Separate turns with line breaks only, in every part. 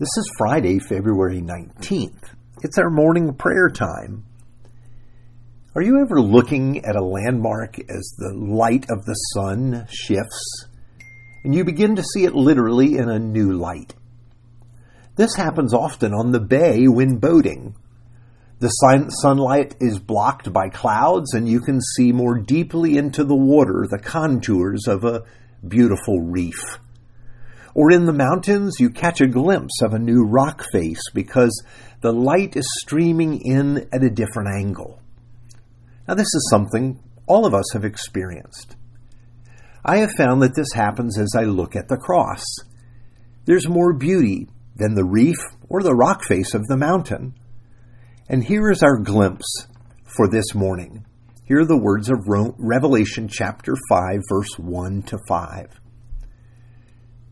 This is Friday, February 19th. It's our morning prayer time. Are you ever looking at a landmark as the light of the sun shifts and you begin to see it literally in a new light? This happens often on the bay when boating. The sun- sunlight is blocked by clouds and you can see more deeply into the water the contours of a beautiful reef. Or in the mountains, you catch a glimpse of a new rock face because the light is streaming in at a different angle. Now, this is something all of us have experienced. I have found that this happens as I look at the cross. There's more beauty than the reef or the rock face of the mountain. And here is our glimpse for this morning. Here are the words of Revelation chapter 5, verse 1 to 5.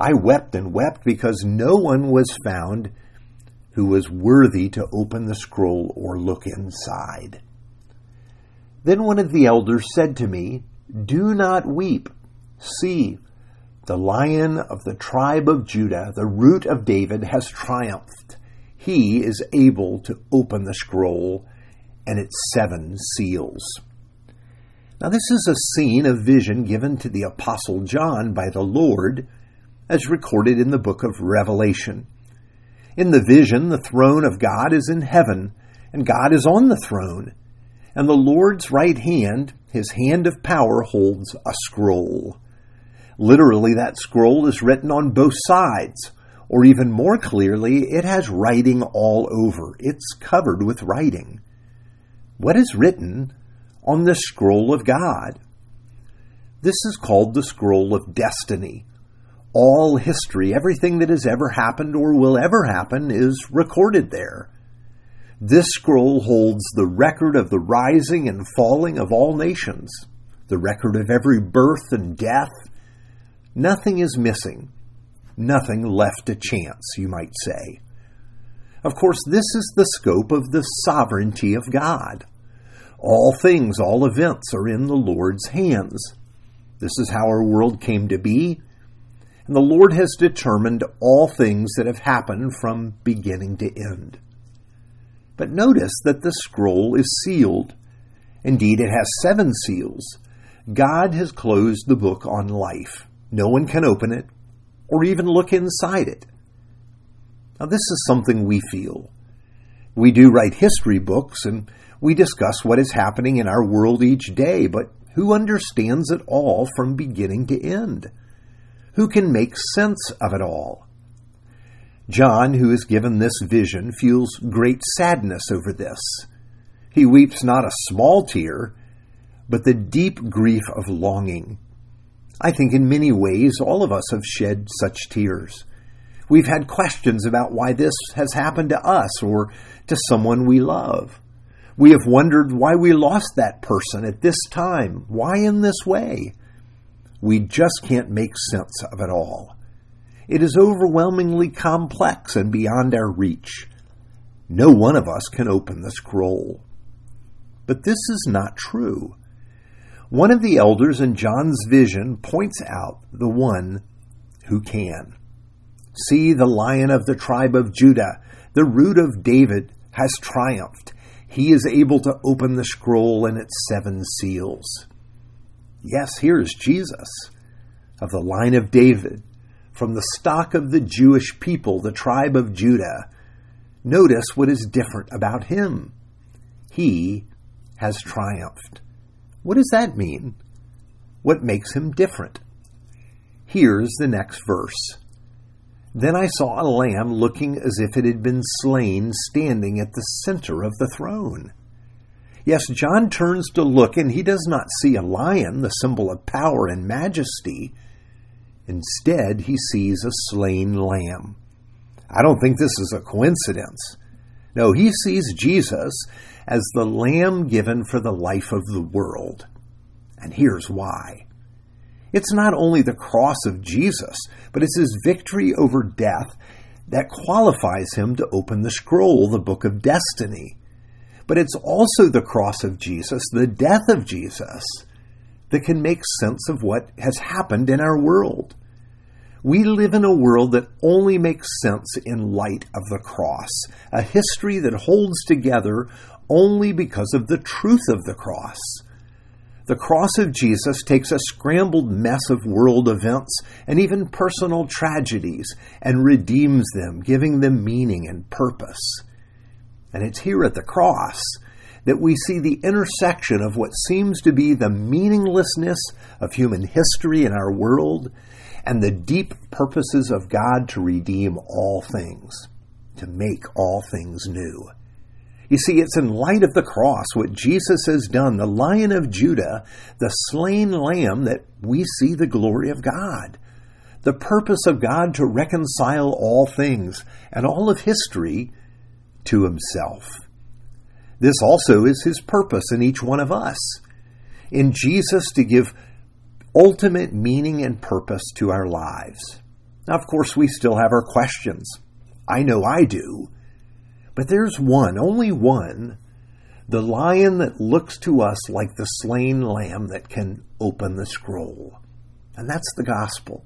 I wept and wept because no one was found who was worthy to open the scroll or look inside. Then one of the elders said to me, Do not weep. See, the lion of the tribe of Judah, the root of David, has triumphed. He is able to open the scroll and its seven seals. Now, this is a scene, of vision given to the Apostle John by the Lord as recorded in the book of Revelation. In the vision, the throne of God is in heaven, and God is on the throne. And the Lord's right hand, his hand of power, holds a scroll. Literally, that scroll is written on both sides, or even more clearly, it has writing all over. It's covered with writing. What is written on the scroll of God? This is called the scroll of destiny all history, everything that has ever happened or will ever happen, is recorded there. This scroll holds the record of the rising and falling of all nations, the record of every birth and death. Nothing is missing, nothing left to chance, you might say. Of course, this is the scope of the sovereignty of God. All things, all events are in the Lord's hands. This is how our world came to be and the Lord has determined all things that have happened from beginning to end. But notice that the scroll is sealed. Indeed, it has seven seals. God has closed the book on life. No one can open it or even look inside it. Now, this is something we feel. We do write history books and we discuss what is happening in our world each day, but who understands it all from beginning to end? Who can make sense of it all. John, who is given this vision, feels great sadness over this. He weeps not a small tear, but the deep grief of longing. I think in many ways all of us have shed such tears. We've had questions about why this has happened to us or to someone we love. We have wondered why we lost that person at this time. Why in this way? We just can't make sense of it all. It is overwhelmingly complex and beyond our reach. No one of us can open the scroll. But this is not true. One of the elders in John's vision points out the one who can. See, the lion of the tribe of Judah, the root of David, has triumphed. He is able to open the scroll and its seven seals. Yes, here is Jesus of the line of David, from the stock of the Jewish people, the tribe of Judah. Notice what is different about him. He has triumphed. What does that mean? What makes him different? Here's the next verse. Then I saw a lamb looking as if it had been slain, standing at the center of the throne. Yes, John turns to look and he does not see a lion, the symbol of power and majesty. Instead, he sees a slain lamb. I don't think this is a coincidence. No, he sees Jesus as the lamb given for the life of the world. And here's why. It's not only the cross of Jesus, but it's his victory over death that qualifies him to open the scroll, the book of destiny. But it's also the cross of Jesus, the death of Jesus, that can make sense of what has happened in our world. We live in a world that only makes sense in light of the cross, a history that holds together only because of the truth of the cross. The cross of Jesus takes a scrambled mess of world events and even personal tragedies and redeems them, giving them meaning and purpose. And it's here at the cross that we see the intersection of what seems to be the meaninglessness of human history in our world and the deep purposes of God to redeem all things, to make all things new. You see, it's in light of the cross, what Jesus has done, the Lion of Judah, the slain lamb, that we see the glory of God. The purpose of God to reconcile all things and all of history to himself. This also is his purpose in each one of us. In Jesus to give ultimate meaning and purpose to our lives. Now, of course, we still have our questions. I know I do. But there's one, only one, the lion that looks to us like the slain lamb that can open the scroll. And that's the gospel.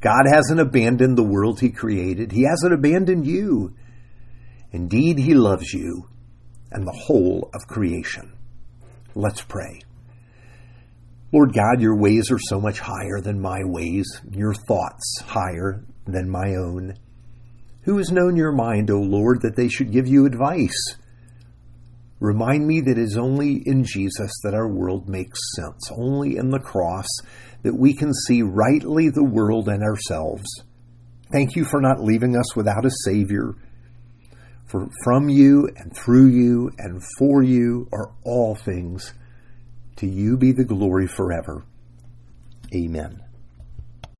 God hasn't abandoned the world he created, he hasn't abandoned you. Indeed, he loves you and the whole of creation. Let's pray. Lord God, your ways are so much higher than my ways, your thoughts higher than my own. Who has known your mind, O Lord, that they should give you advice? Remind me that it is only in Jesus that our world makes sense, only in the cross that we can see rightly the world and ourselves. Thank you for not leaving us without a Savior. For from you and through you and for you are all things. To you be the glory forever. Amen.